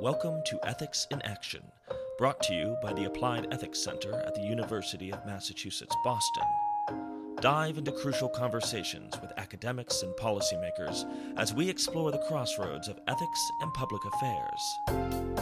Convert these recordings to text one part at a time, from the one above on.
Welcome to Ethics in Action, brought to you by the Applied Ethics Center at the University of Massachusetts Boston. Dive into crucial conversations with academics and policymakers as we explore the crossroads of ethics and public affairs.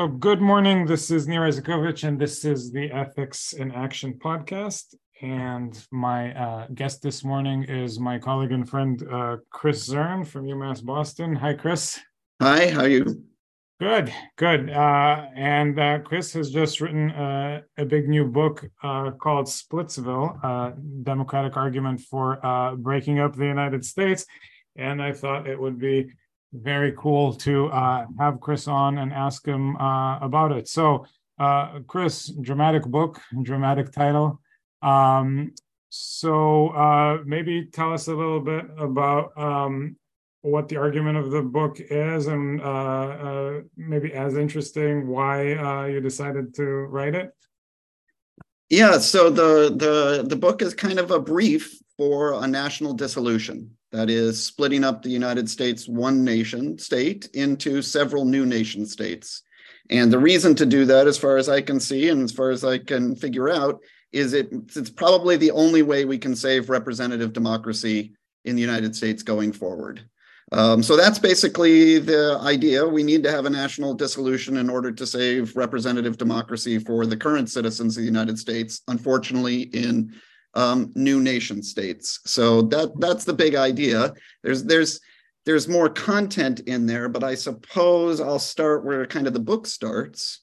So, good morning. This is Nir Eisikovits, and this is the Ethics in Action podcast. And my uh, guest this morning is my colleague and friend, uh, Chris Zurn from UMass Boston. Hi, Chris. Hi, how are you? Good, good. Uh, and uh, Chris has just written uh, a big new book uh, called Splitsville Democratic Argument for Breaking Up the United States. And I thought it would be very cool to uh, have Chris on and ask him uh, about it. So, uh, Chris, dramatic book, dramatic title. Um, so, uh, maybe tell us a little bit about um, what the argument of the book is, and uh, uh, maybe as interesting, why you decided to write it. Yeah, so the the the book is kind of a brief for a national dissolution. That is splitting up the United States one nation state into several new nation states. And the reason to do that, as far as I can see and as far as I can figure out, is it, it's probably the only way we can save representative democracy in the United States going forward. Um, so that's basically the idea. We need to have a national dissolution in order to save representative democracy for the current citizens of the United States. Unfortunately, in um, new nation states. So that that's the big idea. There's there's there's more content in there, but I suppose I'll start where kind of the book starts.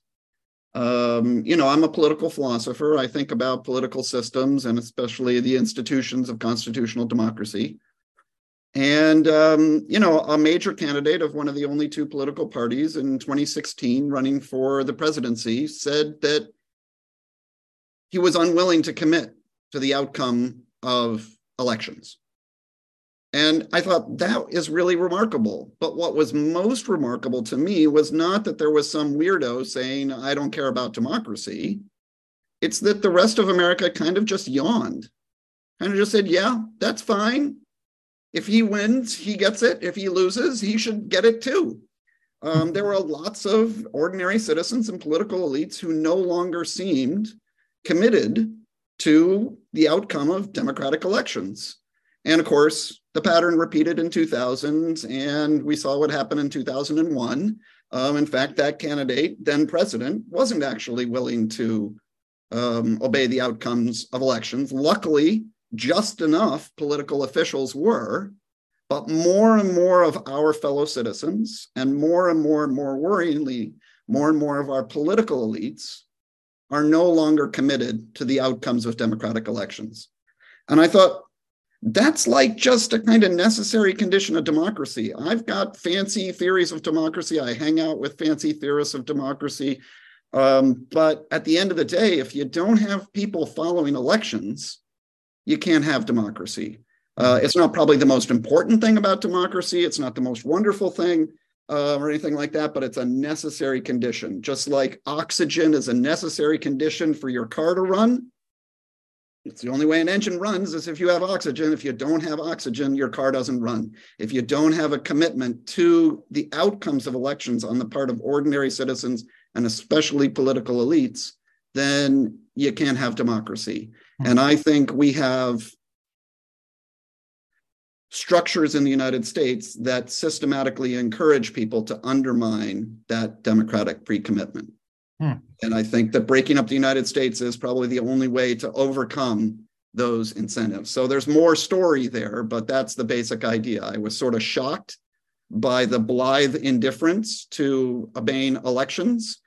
Um, you know, I'm a political philosopher. I think about political systems and especially the institutions of constitutional democracy. And, um, you know, a major candidate of one of the only two political parties in 2016 running for the presidency said that he was unwilling to commit to the outcome of elections. And I thought that is really remarkable. But what was most remarkable to me was not that there was some weirdo saying, I don't care about democracy. It's that the rest of America kind of just yawned, kind of just said, yeah, that's fine. If he wins, he gets it. If he loses, he should get it too. Um, there were lots of ordinary citizens and political elites who no longer seemed committed to the outcome of democratic elections. And of course, the pattern repeated in 2000, and we saw what happened in 2001. Um, in fact, that candidate, then president, wasn't actually willing to um, obey the outcomes of elections. Luckily, just enough political officials were, but more and more of our fellow citizens, and more and more and more worryingly, more and more of our political elites are no longer committed to the outcomes of democratic elections. And I thought, that's like just a kind of necessary condition of democracy. I've got fancy theories of democracy. I hang out with fancy theorists of democracy. Um, but at the end of the day, if you don't have people following elections, you can't have democracy. Uh, it's not probably the most important thing about democracy. It's not the most wonderful thing, uh, or anything like that, but it's a necessary condition. Just like oxygen is a necessary condition for your car to run. It's the only way an engine runs is if you have oxygen. If you don't have oxygen, your car doesn't run. If you don't have a commitment to the outcomes of elections on the part of ordinary citizens and especially political elites, then you can't have democracy. And I think we have structures in the United States that systematically encourage people to undermine that democratic pre-commitment. Hmm. And I think that breaking up the United States is probably the only way to overcome those incentives. So there's more story there, but that's the basic idea. I was sort of shocked by the blithe indifference to obeying elections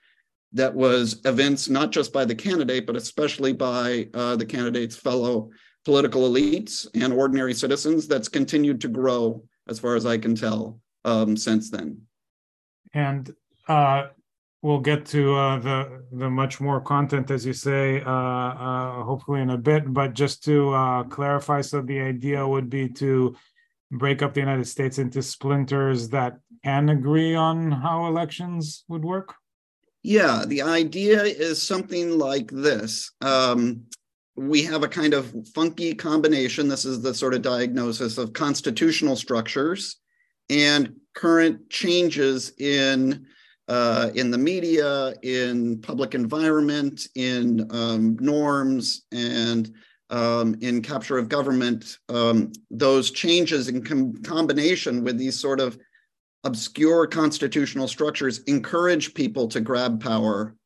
that was evinced not just by the candidate, but especially by uh, the candidate's fellow political elites and ordinary citizens that's continued to grow as far as I can tell um, since then. And uh, we'll get to uh, the the much more content, as you say, uh, uh hopefully in a bit. But just to uh, clarify, so the idea would be to break up the United States into splinters that can agree on how elections would work? Yeah, the idea is something like this. Um, we have a kind of funky combination. This is the sort of diagnosis of constitutional structures and current changes in uh, in the media, in public environment, in um, norms, and um, in capture of government. Um, those changes in com- combination with these sort of obscure constitutional structures encourage people to grab power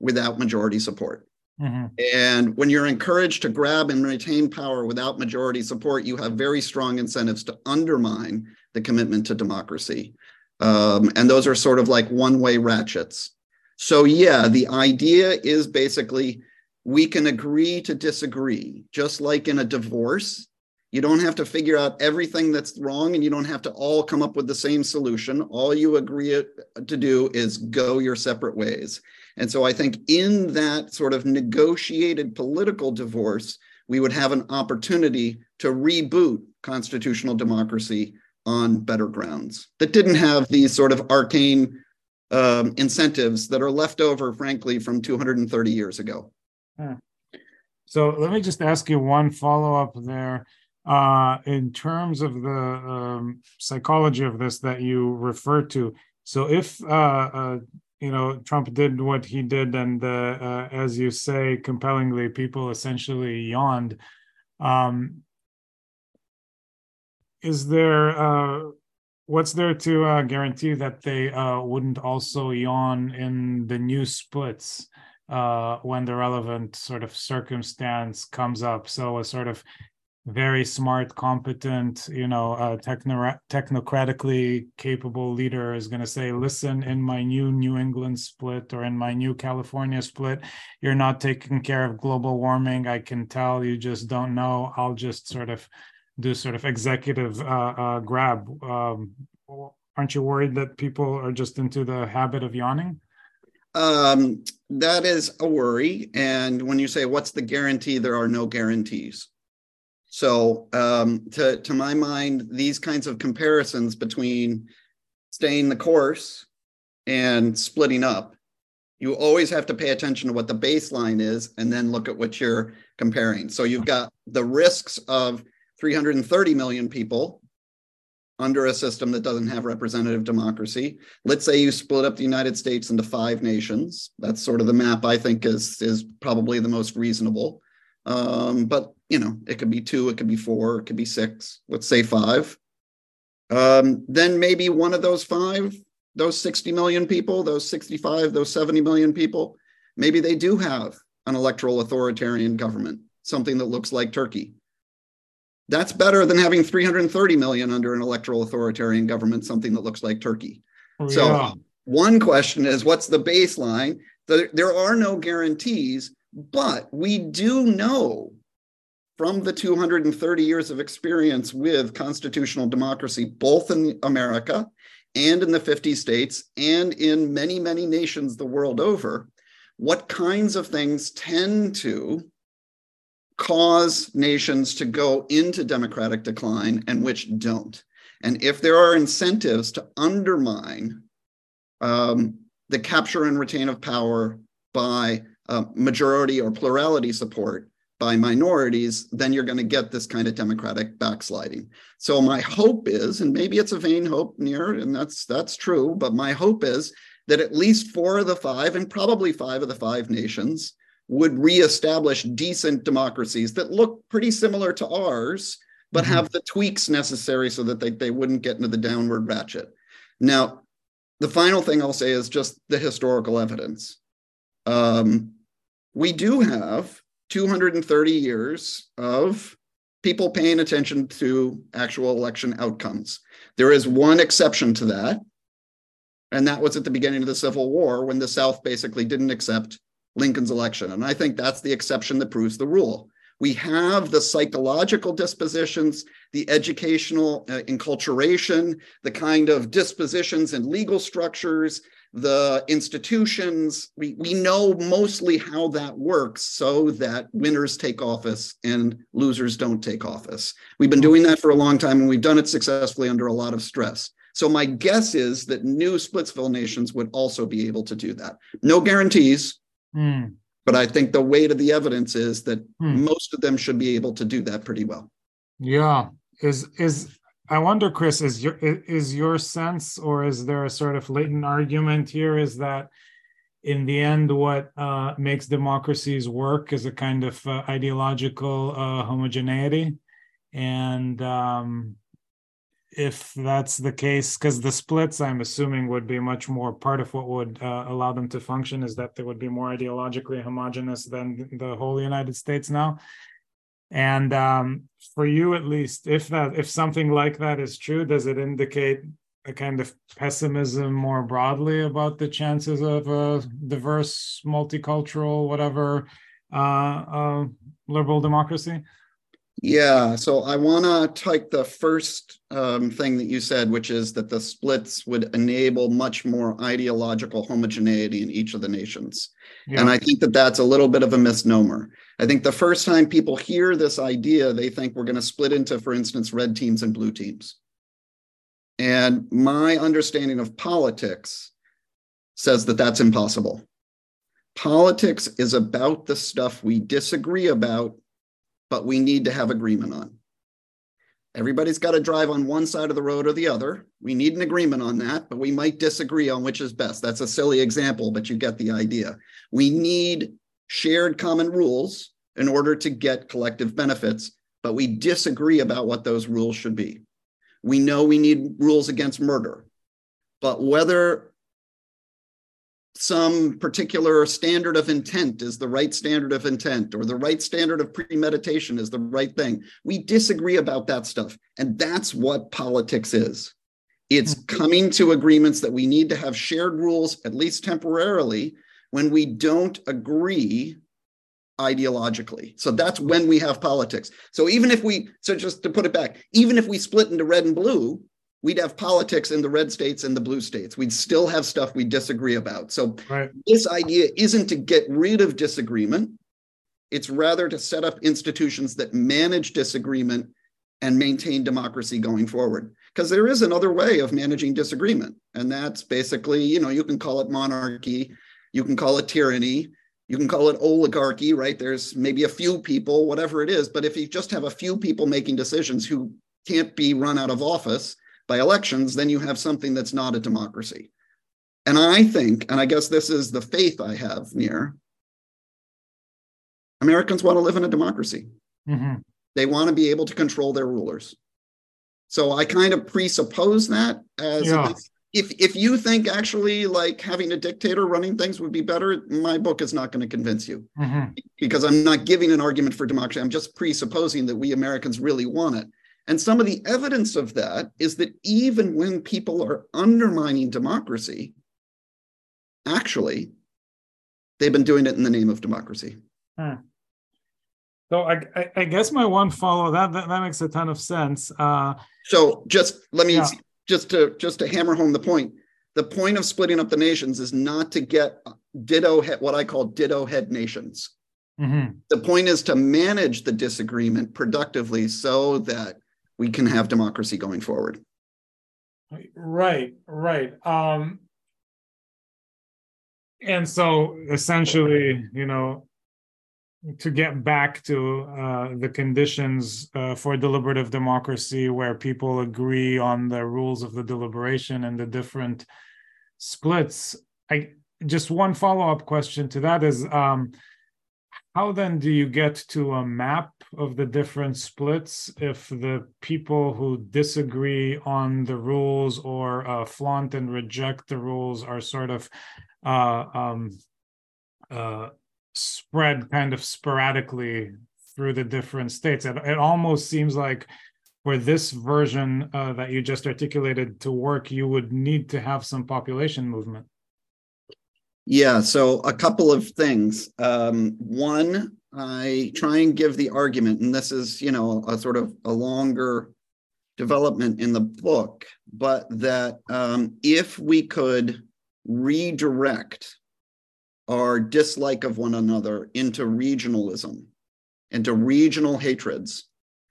without majority support. Mm-hmm. And when you're encouraged to grab and retain power without majority support, you have very strong incentives to undermine the commitment to democracy. Um, and those are sort of like one way ratchets. So, yeah, the idea is basically we can agree to disagree, just like in a divorce. You don't have to figure out everything that's wrong and you don't have to all come up with the same solution. All you agree to do is go your separate ways. And so I think in that sort of negotiated political divorce, we would have an opportunity to reboot constitutional democracy on better grounds that didn't have these sort of arcane um, incentives that are left over, frankly, from 230 years ago. Hmm. So let me just ask you one follow up there. Uh, in terms of the um, psychology of this that you refer to, so if uh, uh, you know Trump did what he did, and uh, as you say, compellingly, people essentially yawned. Um, is there uh, what's there to uh, guarantee that they uh, wouldn't also yawn in the new splits uh, when the relevant sort of circumstance comes up? So a sort of very smart, competent, you know, uh, techno- technocratically capable leader is going to say, listen, in my new New England split or in my new California split, you're not taking care of global warming. I can tell you just don't know. I'll just sort of do sort of executive uh, uh, grab. Um, aren't you worried that people are just into the habit of yawning? Um, that is a worry. And when you say, what's the guarantee? There are no guarantees. So, um, to, to my mind, these kinds of comparisons between staying the course and splitting up, you always have to pay attention to what the baseline is and then look at what you're comparing. So, you've got the risks of 330 million people under a system that doesn't have representative democracy. Let's say you split up the United States into five nations. That's sort of the map I think is is probably the most reasonable. Um, but you know, it could be two, it could be four, it could be six. Let's say five. Um, then maybe one of those five, those 60 million people, those 65, those 70 million people, maybe they do have an electoral authoritarian government, something that looks like Turkey that's better than having 330 million under an electoral authoritarian government, something that looks like Turkey. Oh, so, yeah. one question is what's the baseline? There are no guarantees, but we do know from the 230 years of experience with constitutional democracy, both in America and in the 50 states and in many, many nations the world over, what kinds of things tend to cause nations to go into democratic decline and which don't. And if there are incentives to undermine um, the capture and retain of power by uh, majority or plurality support by minorities, then you're going to get this kind of democratic backsliding. So my hope is, and maybe it's a vain hope, Nir, and that's that's true, but my hope is that at least four of the five, and probably five of the five nations, would reestablish decent democracies that look pretty similar to ours, but mm-hmm. have the tweaks necessary so that they, they wouldn't get into the downward ratchet. Now, the final thing I'll say is just the historical evidence. Um, we do have 230 years of people paying attention to actual election outcomes. There is one exception to that, and that was at the beginning of the Civil War when the South basically didn't accept Lincoln's election. And I think that's the exception that proves the rule. We have the psychological dispositions, the educational uh, enculturation, the kind of dispositions and legal structures the institutions. We, we know mostly how that works so that winners take office and losers don't take office. We've been doing that for a long time and we've done it successfully under a lot of stress. So my guess is that new Splitsville nations would also be able to do that. No guarantees, Mm. but I think the weight of the evidence is that Hmm. most of them should be able to do that pretty well. Yeah. Is is I wonder, Chris, is your is your sense, or is there a sort of latent argument here? Is that in the end, what uh, makes democracies work is a kind of uh, ideological uh, homogeneity, and um, if that's the case, because the splits, I'm assuming, would be much more part of what would uh, allow them to function is that they would be more ideologically homogenous than the whole United States now. And um, for you, at least, if that if something like that is true, does it indicate a kind of pessimism more broadly about the chances of a diverse, multicultural, whatever, uh, uh, liberal democracy? Yeah, so I want to take the first um, thing that you said, which is that the splits would enable much more ideological homogeneity in each of the nations. Yeah. And I think that that's a little bit of a misnomer. I think the first time people hear this idea, they think we're going to split into, for instance, red teams and blue teams. And my understanding of politics says that that's impossible. Politics is about the stuff we disagree about, but we need to have agreement on. Everybody's got to drive on one side of the road or the other. We need an agreement on that, but we might disagree on which is best. That's a silly example, but you get the idea. We need shared common rules in order to get collective benefits, but we disagree about what those rules should be. We know we need rules against murder, but whether some particular standard of intent is the right standard of intent or the right standard of premeditation is the right thing. We disagree about that stuff. And that's what politics is. It's mm-hmm. coming to agreements that we need to have shared rules, at least temporarily, when we don't agree ideologically. So that's when we have politics. So even if we, so just to put it back, even if we split into red and blue, we'd have politics in the red states and the blue states. We'd still have stuff we disagree about. So right. this idea isn't to get rid of disagreement. It's rather to set up institutions that manage disagreement and maintain democracy going forward. Because there is another way of managing disagreement. And that's basically, you know, you can call it monarchy, you can call it tyranny, you can call it oligarchy, right? There's maybe a few people, whatever it is. But if you just have a few people making decisions who can't be run out of office, by elections, then you have something that's not a democracy. And I think, and I guess this is the faith I have Nir, Americans want to live in a democracy. Mhm. They want to be able to control their rulers. So I kind of presuppose that as Yeah. if if you think actually like having a dictator running things would be better, my book is not going to convince you Mhm. because I'm not giving an argument for democracy. I'm just presupposing that we Americans really want it. And some of the evidence of that is that even when people are undermining democracy, actually, they've been doing it in the name of democracy. So I, I, I guess my one follow that, that that makes a ton of sense. Uh, So just let me Yeah. just to just to hammer home the point. The point of splitting up the nations is not to get ditto head, what I call ditto head nations. mhm. The point is to manage the disagreement productively so that we can have democracy going forward. Right, right. Um, and so essentially, you know, to get back to uh, the conditions uh, for deliberative democracy where people agree on the rules of the deliberation and the different splits, I just one follow-up question to that is um, how then do you get to a map of the different splits if the people who disagree on the rules or uh, flaunt and reject the rules are sort of uh, um, uh, spread kind of sporadically through the different states? It, it almost seems like for this version uh, that you just articulated to work, you would need to have some population movement. Yeah, so a couple of things. Um, one, I try and give the argument, and this is, you know, a sort of a longer development in the book, but that um, if we could redirect our dislike of one another into regionalism, into regional hatreds,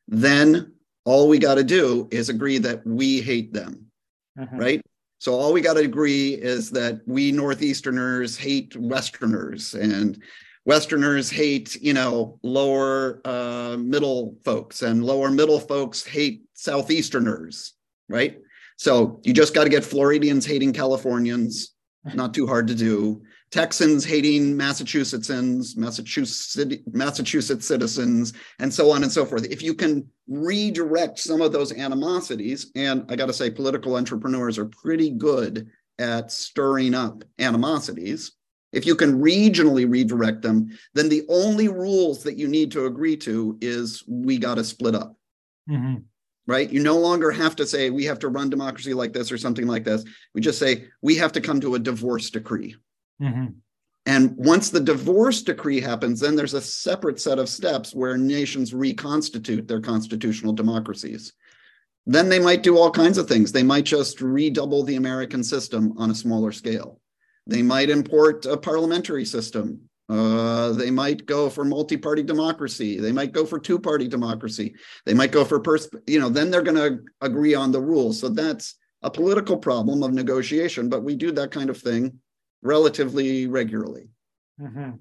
then all we got to do is agree that we hate them, mm-hmm. right? So all we got to agree is that we Northeasterners hate Westerners and Westerners hate, you know, lower uh, middle folks and lower middle folks hate Southeasterners, right? So you just got to get Floridians hating Californians, not too hard to do. Texans hating Massachusettsans, Massachusetts, Massachusetts citizens, and so on and so forth. If you can redirect some of those animosities, and I got to say, political entrepreneurs are pretty good at stirring up animosities. If you can regionally redirect them, then the only rules that you need to agree to is we got to split up. Mm-hmm. Right? You no longer have to say we have to run democracy like this or something like this. We just say we have to come to a divorce decree. Mm-hmm. And once the divorce decree happens, then there's a separate set of steps where nations reconstitute their constitutional democracies. Then they might do all kinds of things. They might just redouble the American system on a smaller scale. They might import a parliamentary system. Uh, they might go for multi-party democracy. They might go for two-party democracy. They might go for pers- you know. Then they're going to agree on the rules. So that's a political problem of negotiation. But we do that kind of thing relatively regularly. Mm-hmm.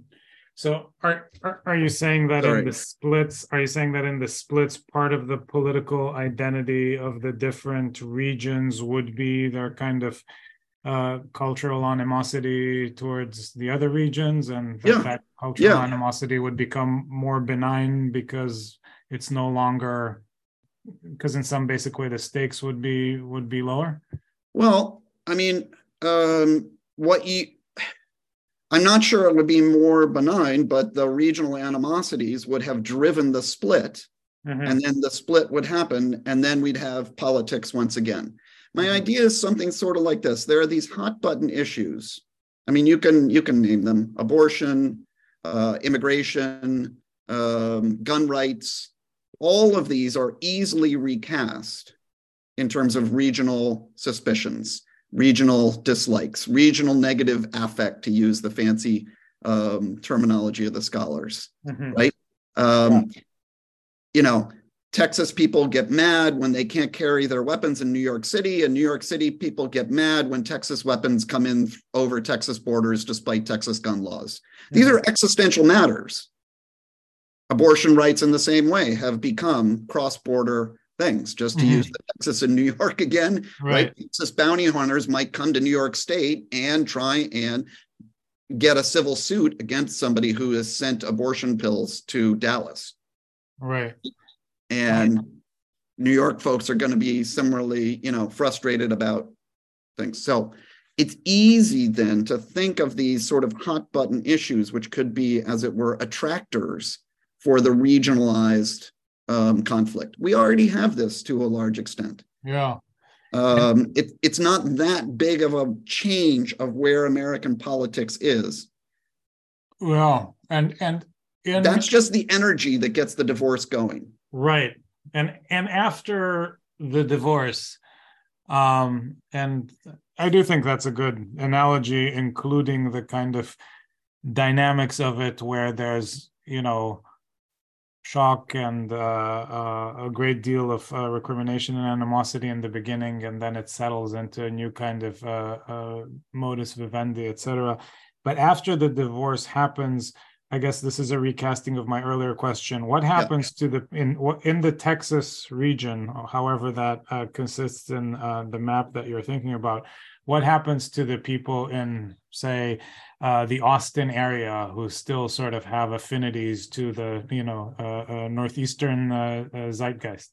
So are, are, are you saying that Sorry. in the splits are you saying that in the splits part of the political identity of the different regions would be their kind of uh, cultural animosity towards the other regions and that, yeah. that cultural yeah. animosity would become more benign because it's no longer because in some basic way the stakes would be would be lower well i mean um what you I'm not sure it would be more benign, but the regional animosities would have driven the split. Mm-hmm. And then the split would happen, and then we'd have politics once again. My mm-hmm. idea is something sort of like this. There are these hot button issues. I mean, you can you can name them: abortion, uh, immigration, um, gun rights. All of these are easily recast in terms of regional suspicions regional dislikes, regional negative affect, to use the fancy um, terminology of the scholars, mm-hmm. right? Um, yeah. You know, Texas people get mad when they can't carry their weapons in New York City, and New York City people get mad when Texas weapons come in over Texas borders despite Texas gun laws. Mm-hmm. These are existential matters. Abortion rights, in the same way, have become cross border things, just to mm-hmm. use the Texas and New York again, right. right? Texas bounty hunters might come to New York State and try and get a civil suit against somebody who has sent abortion pills to Dallas. Right. And right. New York folks are going to be similarly, you know, frustrated about things. So it's easy then to think of these sort of hot button issues, which could be, as it were, attractors for the regionalized um, conflict. We already have this to a large extent. Yeah. Um, it, it's not that big of a change of where American politics is. Well, and and in, that's just the energy that gets the divorce going. Right. And and after the divorce, um, and I do think that's a good analogy, including the kind of dynamics of it where there's, you know, shock and uh, uh, a great deal of uh, recrimination and animosity in the beginning, and then it settles into a new kind of uh, uh, modus vivendi, etc. But after the divorce happens, I guess this is a recasting of my earlier question. What happens to the in in the Texas region, however that uh, consists in the map that you're thinking about? What happens to the people in, say, uh, the Austin area who still sort of have affinities to the you know uh, uh, northeastern uh, uh, zeitgeist?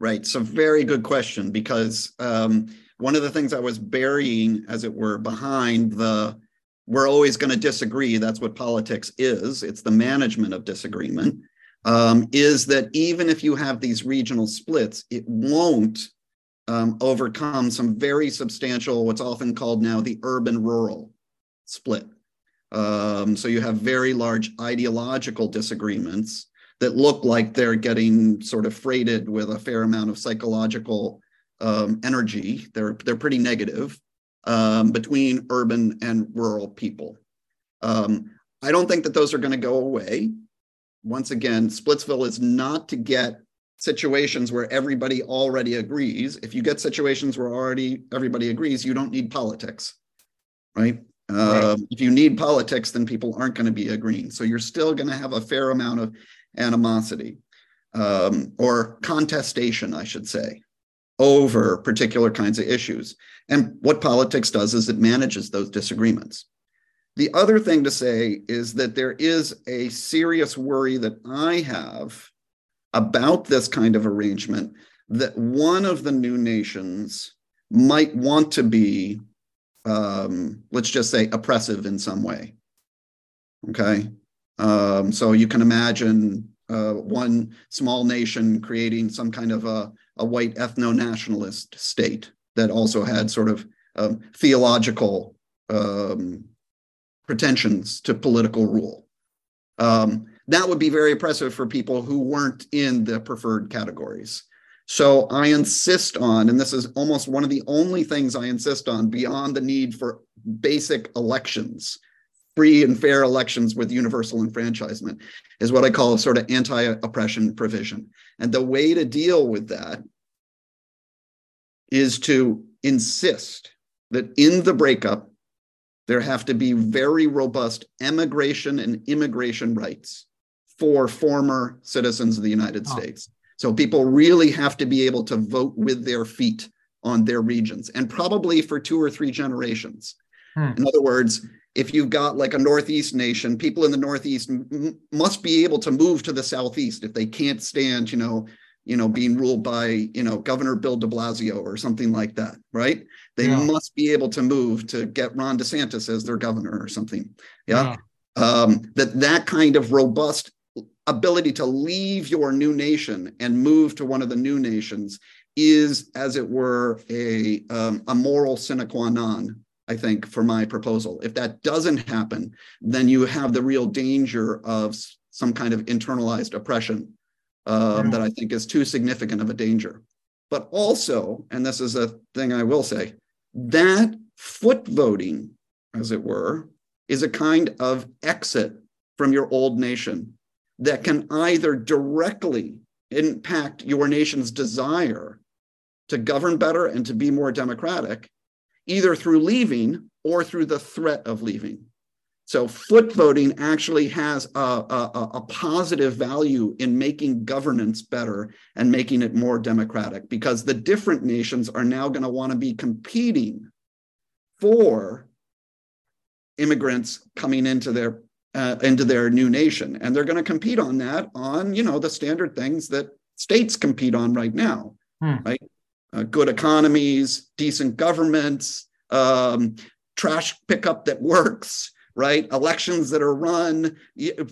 Right. So very good question because um, one of the things I was burying, as it were, behind the we're always going to disagree. That's what politics is. It's the management of disagreement. Um, is that even if you have these regional splits, it won't um, overcome some very substantial, what's often called now the urban rural split. Um, so you have very large ideological disagreements that look like they're getting sort of freighted with a fair amount of psychological um, energy. They're they're pretty negative. um, between urban and rural people. Um, I don't think that those are going to go away. Once again, Splitsville is not to get situations where everybody already agrees. If you get situations where already everybody agrees, you don't need politics, right? Right. Um, if you need politics, then people aren't going to be agreeing. So you're still going to have a fair amount of animosity um, or contestation, I should say, over particular kinds of issues. And what politics does is it manages those disagreements. The other thing to say is that there is a serious worry that I have about this kind of arrangement that one of the new nations might want to be, um, let's just say, oppressive in some way. Okay. Um, so you can imagine uh, one small nation creating some kind of a, a white ethno nationalist state that also had sort of um, theological um, pretensions to political rule. Um, that would be very oppressive for people who weren't in the preferred categories. So I insist on, and this is almost one of the only things I insist on beyond the need for basic elections, free and fair elections with universal enfranchisement, is what I call a sort of anti oppression provision. And the way to deal with that is to insist that in the breakup, there have to be very robust emigration and immigration rights for former citizens of the United oh. States. So people really have to be able to vote with their feet on their regions and probably for two or three generations. Hmm. In other words, if you've got like a Northeast nation, people in the Northeast m- must be able to move to the Southeast if they can't stand, you know, you know, being ruled by, you know, Governor Bill de Blasio or something like that, right? They yeah. must be able to move to get Ron DeSantis as their governor or something. Yeah. yeah. Um, that that kind of robust ability to leave your new nation and move to one of the new nations is, as it were, a, um, a moral sine qua non, I think, for my proposal. If that doesn't happen, then you have the real danger of some kind of internalized oppression um, yeah. that I think is too significant of a danger. But also, and this is a thing I will say, that foot voting, as it were, is a kind of exit from your old nation that can either directly impact your nation's desire to govern better and to be more democratic, either through leaving or through the threat of leaving. So, foot voting actually has a, a, a, positive value in making governance better and making it more democratic because the different nations are now going to want to be competing for immigrants coming into their uh, into their new nation. And they're going to compete on that on you know the standard things that states compete on right now hmm. right? Uh, good economies decent governments um, trash pickup that works right? Elections that are run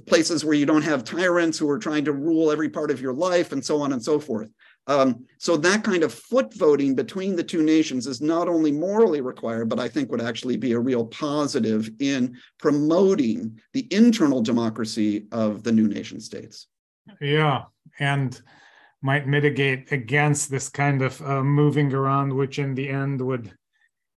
places where you don't have tyrants who are trying to rule every part of your life and so on and so forth um, so that kind of foot voting between the two nations is not only morally required, but I think would actually be a real positive in promoting the internal democracy of the new nation states. Yeah, and might mitigate against this kind of uh, moving around, which in the end would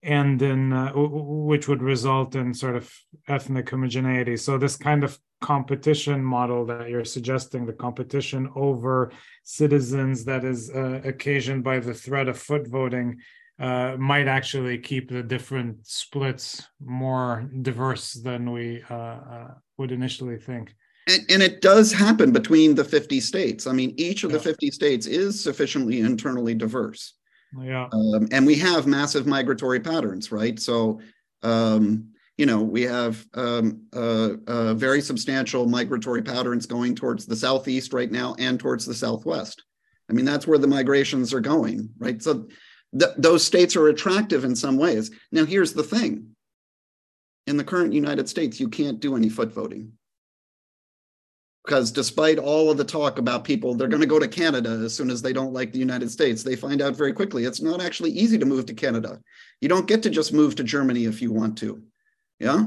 end in uh, which would result in sort of ethnic homogeneity. So this kind of competition model that you're suggesting, the competition over citizens that is uh, occasioned by the threat of foot voting, uh, might actually keep the different splits more diverse than we uh, uh would initially think. And, and, it does happen between the 50 states. I mean, each of yeah. the 50 states is sufficiently internally diverse. Yeah. Um, and we have massive migratory patterns, right? So, um, you know, we have um, uh, uh, very substantial migratory patterns going towards the southeast right now and towards the southwest. I mean, that's where the migrations are going, right? So th- those states are attractive in some ways. Now, here's the thing in the current United States, you can't do any foot voting because despite all of the talk about people they're going to go to canada as soon as they don't like the united states. They find out very quickly it's not actually easy to move to canada. You don't get to just move to germany if you want to yeah?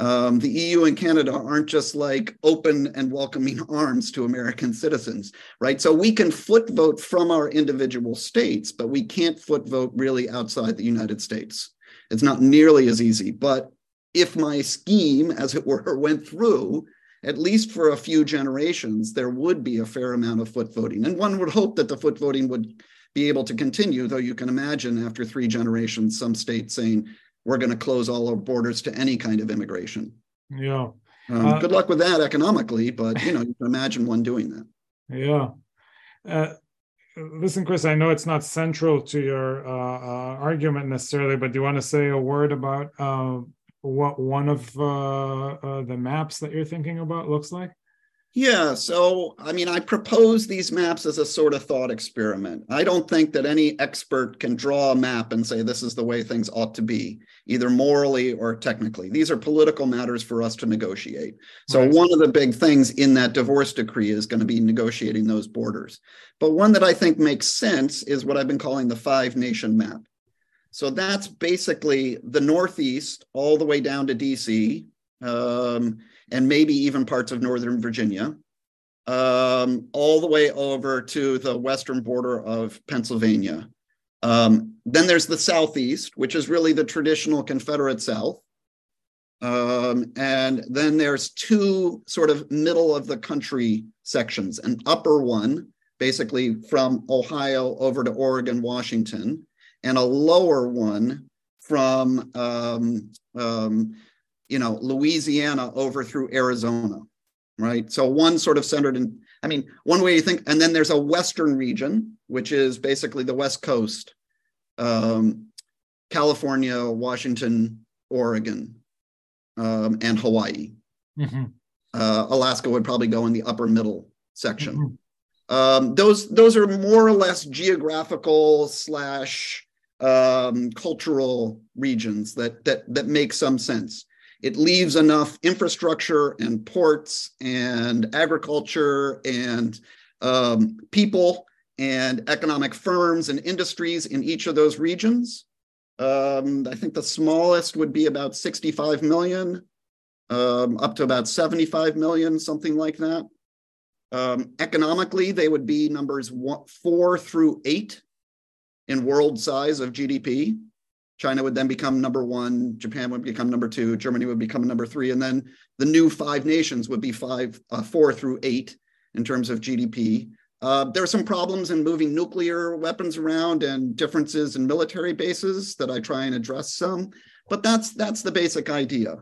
Um, the eu and canada aren't just like open and welcoming arms to american citizens right? So we can foot vote from our individual states but we can't foot vote really outside the united states. It's not nearly as easy. But if my scheme, as it were, went through, at least for a few generations, there would be a fair amount of foot voting. And one would hope that the foot voting would be able to continue, though you can imagine after three generations, some states saying, we're going to close all our borders to any kind of immigration. Yeah. Um, uh, good luck with that economically, but you know, you can imagine one doing that. Yeah. Uh, listen, Chris, I know it's not central to your uh, uh argument necessarily, but do you want to say a word about uh, what one of uh, the maps that you're thinking about looks like? Yeah, so I mean, I propose these maps as a sort of thought experiment. I don't think that any expert can draw a map and say this is the way things ought to be, either morally or technically. These are political matters for us to negotiate. So, right. one of the big things in that divorce decree is going to be negotiating those borders. But one that I think makes sense is what I've been calling the five nation map. So, that's basically the Northeast all the way down to DC. Um, and maybe even parts of Northern Virginia, um, all the way over to the western border of Pennsylvania. Um, then there's the Southeast, which is really the traditional Confederate South. Um, and then there's two sort of middle of the country sections an upper one, basically from Ohio over to Oregon, Washington, and a lower one from um, um, you know, Louisiana over through Arizona, right? So one sort of centered in, I mean, one way you think, and then there's a Western region, which is basically the West Coast, um, California, Washington, Oregon, um, and Hawaii. Mm-hmm. Uh, Alaska would probably go in the upper middle section. Mm-hmm. Um, those those are more or less geographical slash um, cultural regions that that that make some sense it leaves enough infrastructure and ports and agriculture and um, people and economic firms and industries in each of those regions. Um, I think the smallest would be about 65 million, um, up to about 75 million, something like that. Um, economically, they would be numbers one, four through eight in world size of GDP. China would then become number one, Japan would become number two, Germany would become number three, and then the new five nations would be five, uh, four through eight in terms of GDP. Uh, there are some problems in moving nuclear weapons around and differences in military bases that I try and address some, but that's that's the basic idea.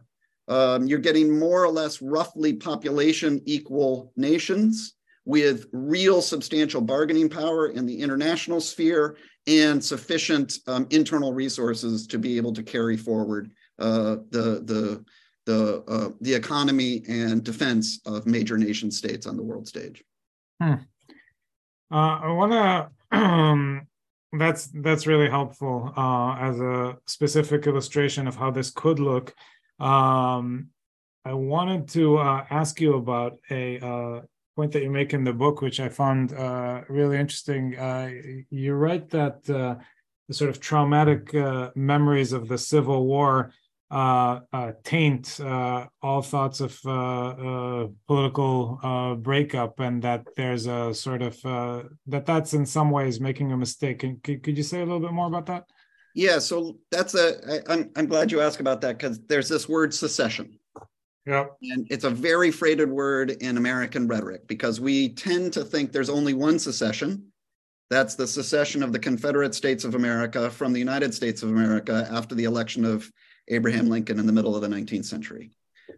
Um, you're getting more or less roughly population equal nations with real substantial bargaining power in the international sphere and sufficient um, internal resources to be able to carry forward uh, the the the uh, the economy and defense of major nation states on the world stage. Hmm. Uh, I want to. Um, that's that's really helpful uh, as a specific illustration of how this could look. Um, I wanted to uh, ask you about a uh, point that you make in the book, which I found uh, really interesting. Uh, you write that uh, the sort of traumatic uh, memories of the Civil War uh, uh, taint all thoughts of political breakup, and that there's a sort of that that's in some ways making a mistake. And could, could you say a little bit more about that? Yeah, so that's a. I, I'm I'm glad you asked about that because there's this word secession yeah. And it's a very freighted word in American rhetoric because we tend to think there's only one secession. That's the secession of the Confederate States of America from the United States of America after the election of Abraham Lincoln in the middle of the 19th century,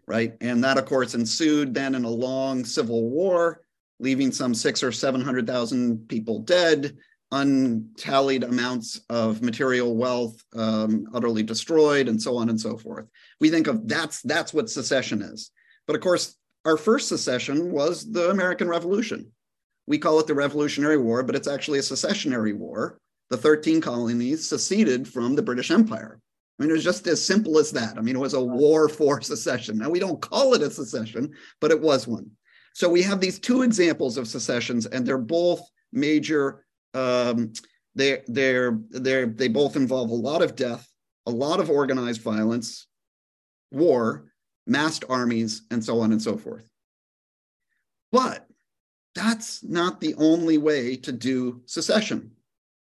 right? And that, of course, ensued then in a long civil war, leaving some six or 700,000 people dead, untallied amounts of material wealth um, utterly destroyed and so on and so forth we think of that's that's what secession is but of course our first secession was the american revolution we call it the revolutionary war but it's actually a secessionary war the 13 colonies seceded from the british empire I mean, it was just as simple as that. I mean, it was a war for secession. Now, we don't call it a secession, but it was one. So we have these two examples of secessions, and they're both major um, they they're they're they both involve a lot of death, a lot of organized violence, war, massed armies, and so on and so forth. But that's not the only way to do secession.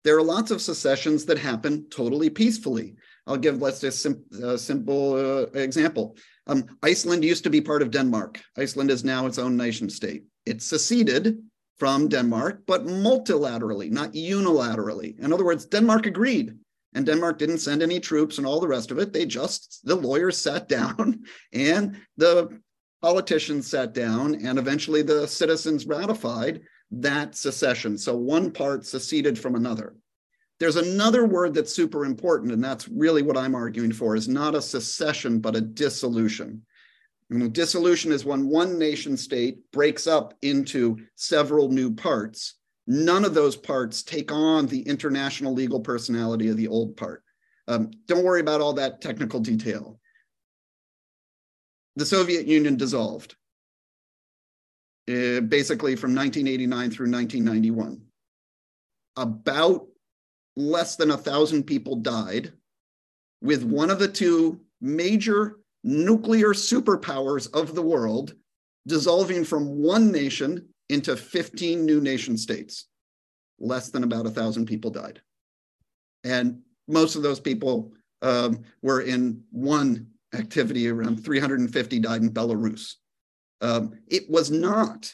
There are lots of secessions that happen totally peacefully. I'll give let's just sim- uh, simple uh, example. Um, Iceland used to be part of Denmark. Iceland is now its own nation state. It seceded from Denmark, but multilaterally, not unilaterally. In other words, Denmark agreed, and Denmark didn't send any troops and all the rest of it. They just, the lawyers sat down and the politicians sat down, and eventually the citizens ratified that secession. So one part seceded from another. There's another word that's super important, and that's really what I'm arguing for, is not a secession, but a dissolution. dissolution is when one nation state breaks up into several new parts. None of those parts take on the international legal personality of the old part. Um, don't worry about all that technical detail. The Soviet Union dissolved. Uh, basically from 1989 through 1991. About less than a thousand people died, with one of the two major nuclear superpowers of the world dissolving from one nation into 15 new nation states. Less than about a thousand people died. And most of those people um, were in one activity, around 350 died in Belarus. Um, it was not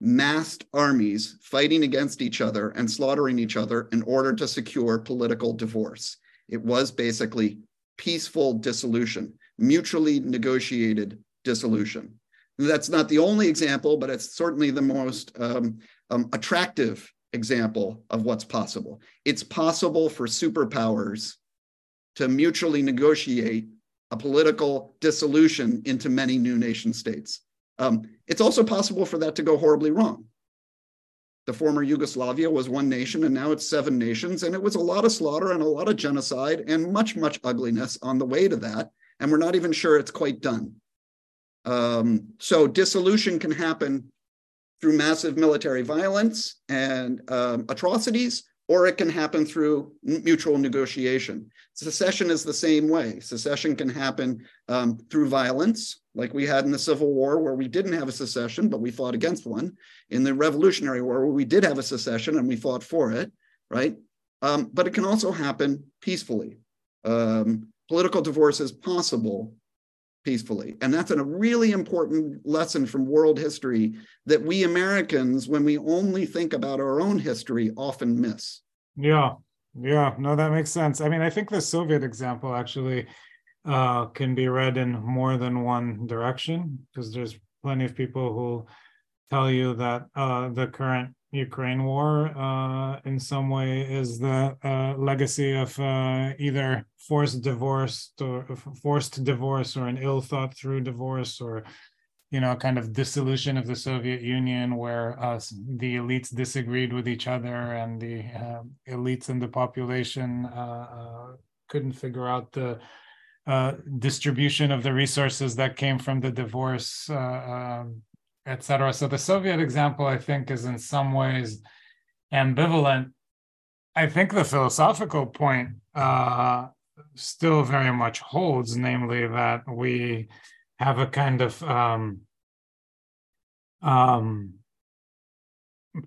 massed armies fighting against each other and slaughtering each other in order to secure political divorce. It was basically peaceful dissolution, mutually negotiated dissolution. That's not the only example, but it's certainly the most um, um, attractive example of what's possible. It's possible for superpowers to mutually negotiate a political dissolution into many new nation states. Um, it's also possible for that to go horribly wrong. The former Yugoslavia was one nation, and now it's seven nations, and it was a lot of slaughter and a lot of genocide and much, much ugliness on the way to that. And we're not even sure it's quite done. Um, so dissolution can happen through massive military violence and um, atrocities, or it can happen through mutual negotiation. Secession is the same way. Secession can happen um, through violence, like we had in the Civil War, where we didn't have a secession, but we fought against one. In the Revolutionary War, where we did have a secession and we fought for it, right? Um, but it can also happen peacefully. Um, political divorce is possible peacefully. And that's a really important lesson from world history that we Americans, when we only think about our own history, often miss. Yeah, yeah, no, that makes sense. I mean, I think the Soviet example actually uh, can be read in more than one direction because there's plenty of people who tell you that uh, the current Ukraine war, uh, in some way, is the uh, legacy of uh, either forced divorce or forced divorce, or an ill thought through divorce, or you know, kind of dissolution of the Soviet Union, where the elites disagreed with each other, and the uh, elites and the population uh, uh, couldn't figure out the distribution of the resources that came from the divorce. Um, etc. So the Soviet example, I think, is in some ways ambivalent. I think the philosophical point uh, still very much holds, namely that we have a kind of um, um,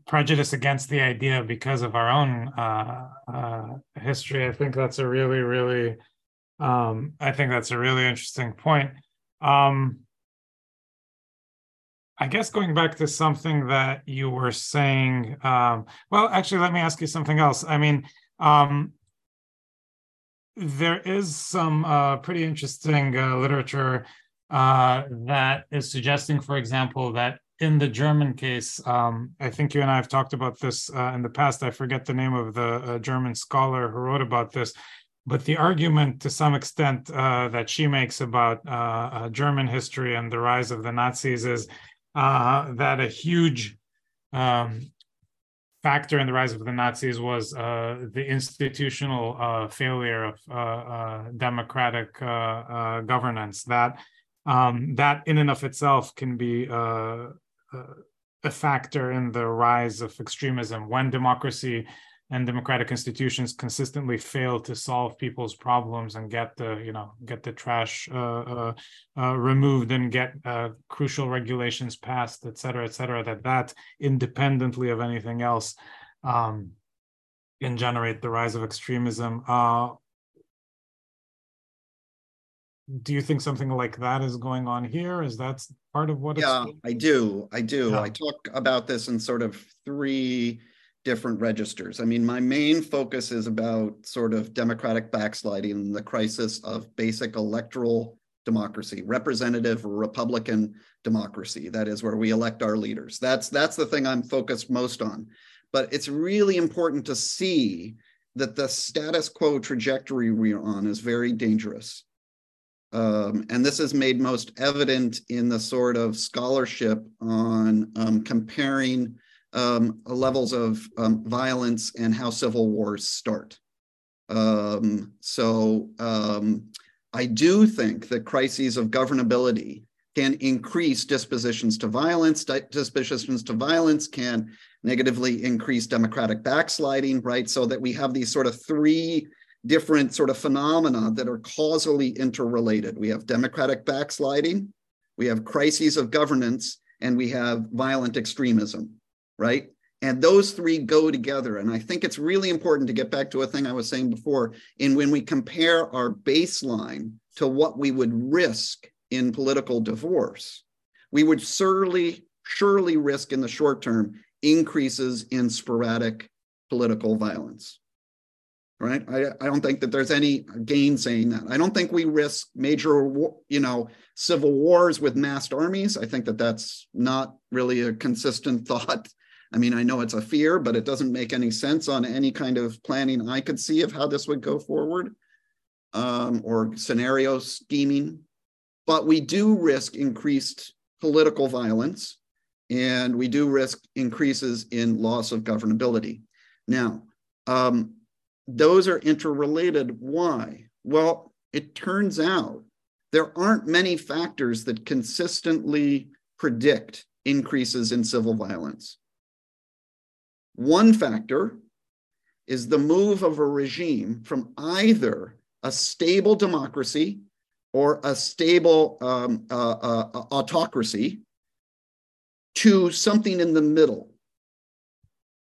prejudice against the idea because of our own uh, uh, history. I think that's a really, really, um, I think that's a really interesting point. Um, I guess going back to something that you were saying, um, well, actually, let me ask you something else. I mean, um, there is some uh, pretty interesting uh, literature uh, that is suggesting, for example, that in the German case, um, I think you and I have talked about this uh, in the past. I forget the name of the uh, German scholar who wrote about this, but the argument to some extent uh, that she makes about German history and the rise of the Nazis is uh, that a huge um, factor in the rise of the Nazis was uh, the institutional uh, failure of uh, uh, democratic uh, governance. That um, that in and of itself can be a factor in the rise of extremism when democracy and democratic institutions consistently fail to solve people's problems and get the you know get the trash uh, uh, uh, removed and get uh, crucial regulations passed et cetera et cetera that that independently of anything else um, can generate the rise of extremism uh, do you think something like that is going on here? Is that part of what? Yeah, I do. I do. Yeah. I talk about this in sort of three different registers. I mean, my main focus is about sort of democratic backsliding, the crisis of basic electoral democracy, representative Republican democracy. That is where we elect our leaders. That's that's the thing I'm focused most on. But it's really important to see that the status quo trajectory we're on is very dangerous. Um, and this is made most evident in the sort of scholarship on um, comparing um, levels of um, violence and how civil wars start. Um, so um, I do think that crises of governability can increase dispositions to violence. Dispositions to violence can negatively increase democratic backsliding, right? So that we have these sort of three different sort of phenomena that are causally interrelated. We have democratic backsliding, we have crises of governance, and we have violent extremism, right? And those three go together. And I think it's really important to get back to a thing I was saying before. In when we compare our baseline to what we would risk in political divorce, we would surely, surely risk in the short term increases in sporadic political violence. Right? I, I don't think that there's any gain saying that. I don't think we risk major, you know, civil wars with massed armies. I think that that's not really a consistent thought I mean, I know it's a fear, but it doesn't make any sense on any kind of planning I could see of how this would go forward um, or scenario scheming. But we do risk increased political violence and we do risk increases in loss of governability. Now, um, those are interrelated. Why? Well, it turns out there aren't many factors that consistently predict increases in civil violence. One factor is the move of a regime from either a stable democracy or a stable um, uh, uh, autocracy to something in the middle.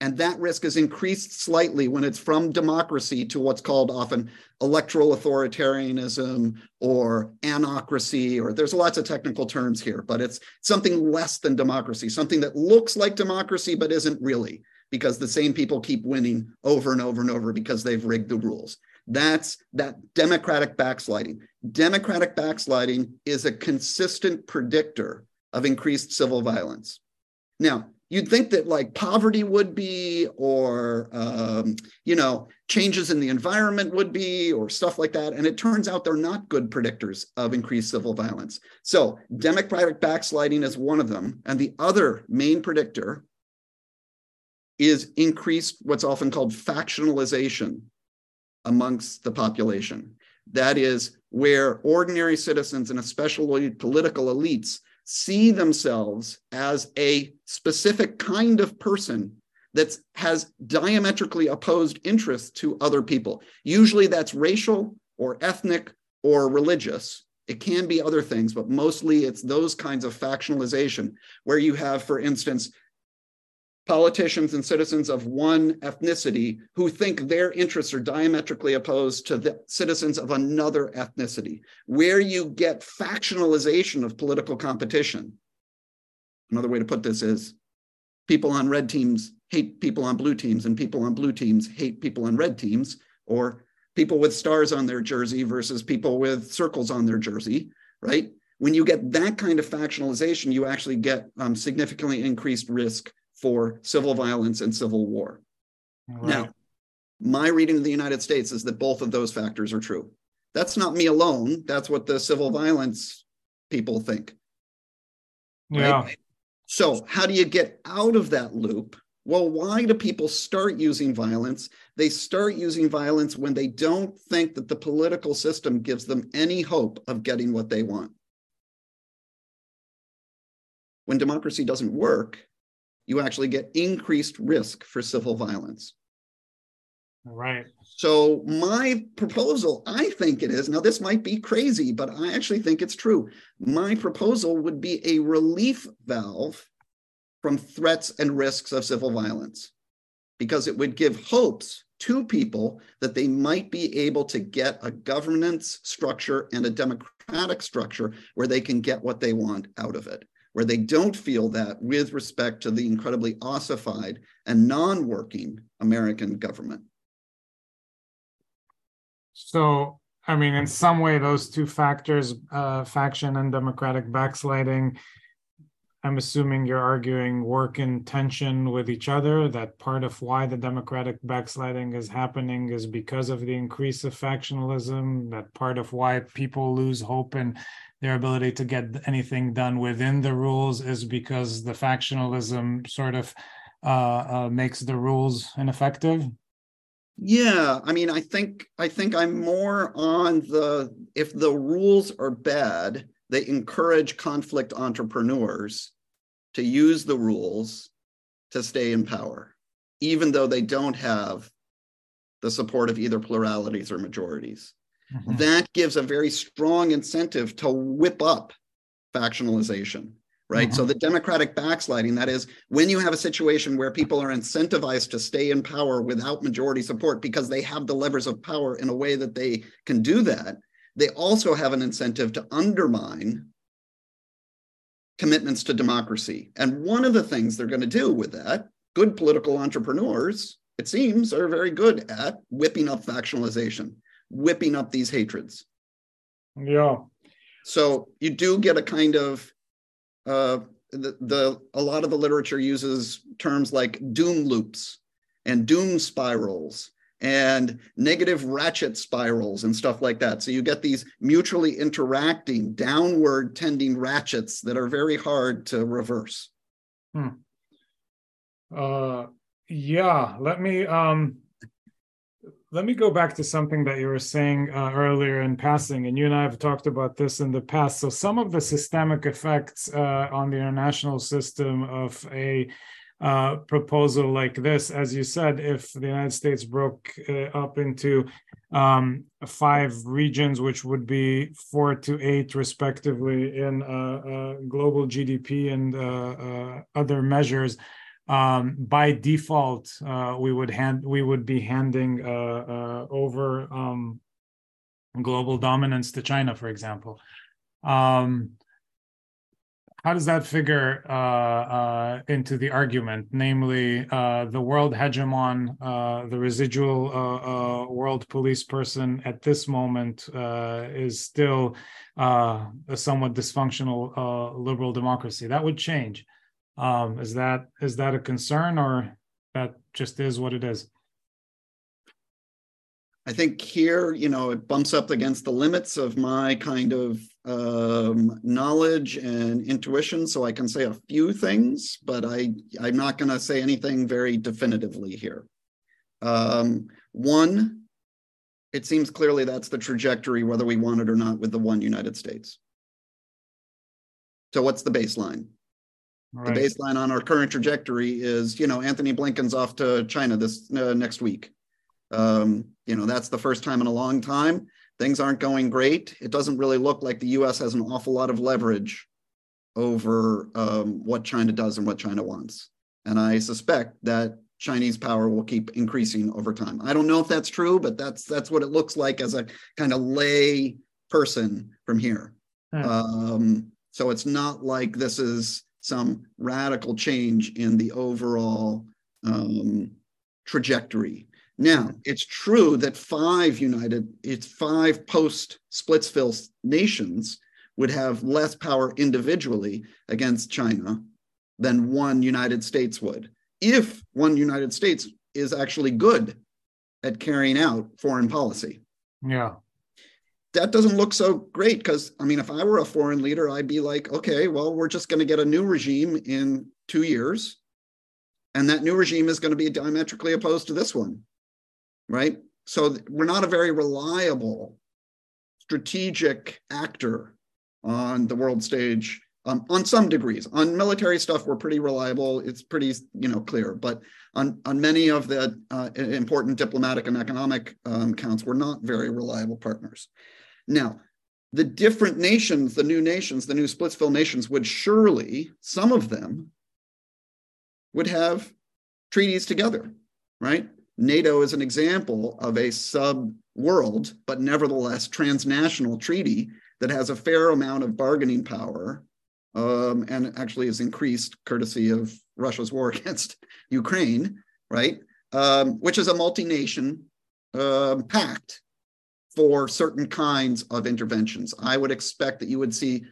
And that risk is increased slightly when it's from democracy to what's called often electoral authoritarianism or anocracy, or there's lots of technical terms here, but it's something less than democracy, something that looks like democracy but isn't really because the same people keep winning over and over and over because they've rigged the rules. That's that democratic backsliding. Democratic backsliding is a consistent predictor of increased civil violence. Now, you'd think that like poverty would be, or um, you know, changes in the environment would be, or stuff like that. And it turns out they're not good predictors of increased civil violence. So democratic backsliding is one of them, and the other main predictor is increased what's often called factionalization amongst the population. That is where ordinary citizens and especially political elites see themselves as a specific kind of person that has diametrically opposed interests to other people. Usually that's racial or ethnic or religious. It can be other things, but mostly it's those kinds of factionalization where you have, for instance, politicians and citizens of one ethnicity who think their interests are diametrically opposed to the citizens of another ethnicity, where you get factionalization of political competition. Another way to put this is people on red teams hate people on blue teams, and people on blue teams hate people on red teams, or people with stars on their jersey versus people with circles on their jersey, right? When you get that kind of factionalization, you actually get um, significantly increased risk for civil violence and civil war. Right. Now, my reading of the United States is that both of those factors are true. That's not me alone. That's what the civil violence people think. Yeah. Right? So, how do you get out of that loop? Well, why do people start using violence? They start using violence when they don't think that the political system gives them any hope of getting what they want. When democracy doesn't work, you actually get increased risk for civil violence. Right. So, my proposal, I think it is now, this might be crazy, but I actually think it's true. My proposal would be a relief valve from threats and risks of civil violence because it would give hopes to people that they might be able to get a governance structure and a democratic structure where they can get what they want out of it, where they don't feel that with respect to the incredibly ossified and non working American government. So, I mean, in some way, those two factors, uh, faction and democratic backsliding, I'm assuming you're arguing work in tension with each other, that part of why the democratic backsliding is happening is because of the increase of factionalism, that part of why people lose hope in their ability to get anything done within the rules is because the factionalism sort of uh, uh, makes the rules ineffective. Yeah, I mean, I think I think I'm more on the if the rules are bad, they encourage conflict entrepreneurs to use the rules to stay in power, even though they don't have the support of either pluralities or majorities. Mm-hmm. That gives a very strong incentive to whip up factionalization, right? Mm-hmm. So the democratic backsliding, that is, when you have a situation where people are incentivized to stay in power without majority support because they have the levers of power in a way that they can do that, they also have an incentive to undermine commitments to democracy. And one of the things they're going to do with that, good political entrepreneurs, it seems, are very good at whipping up factionalization, whipping up these hatreds. Yeah. So you do get a kind of uh, the, the a lot of the literature uses terms like doom loops and doom spirals and negative ratchet spirals and stuff like that. So you get these mutually interacting, downward tending ratchets that are very hard to reverse. Hmm. Uh, yeah, let me um, let me go back to something that you were saying uh, earlier in passing, and you and I have talked about this in the past. So some of the systemic effects uh, on the international system of a uh, proposal like this. As you said, if the United States broke uh, up into um, five regions, which would be four to eight, respectively, in uh, uh global GDP and other measures, um, by default, we would hand we would be handing over um, global dominance to China, for example. Um, how does that figure uh, uh, into the argument? Namely, uh, the world hegemon, uh, the residual uh, uh, world police person at this moment is still a somewhat dysfunctional liberal democracy. That would change. Um, is that is that a concern, or that just is what it is? I think here, you know, it bumps up against the limits of my kind of um, knowledge and intuition. So I can say a few things, but I, I'm not going to say anything very definitively here. Um, one, it seems clearly that's the trajectory, whether we want it or not, with the one United States. So what's the baseline? Right. The baseline on our current trajectory is, you know, Antony Blinken's off to China this uh, next week. Um, you know, that's the first time in a long time. Things aren't going great. It doesn't really look like the US has an awful lot of leverage over um, what China does and what China wants. And I suspect that Chinese power will keep increasing over time. I don't know if that's true, but that's that's what it looks like as a kind of lay person from here. Hmm. Um, so it's not like this is some radical change in the overall um, trajectory now, it's true that five United, it's five post Splitsville nations would have less power individually against China than one United States would, if one United States is actually good at carrying out foreign policy. Yeah. That doesn't look so great because, I mean, if I were a foreign leader, I'd be like, okay, well, we're just going to get a new regime in two years. And that new regime is going to be diametrically opposed to this one right? So we're not a very reliable strategic actor on the world stage um, on some degrees. On military stuff, we're pretty reliable. It's pretty, you know, clear. But on on many of the uh, important diplomatic and economic um, counts, we're not very reliable partners. Now, the different nations, the new nations, the new Splitsville nations, would surely some of them would have treaties together, right? NATO is an example of a sub world, but nevertheless transnational treaty that has a fair amount of bargaining power um, and actually is increased courtesy of Russia's war against Ukraine, right? Um, which is a multi nation uh, pact for certain kinds of interventions. I would expect that you would see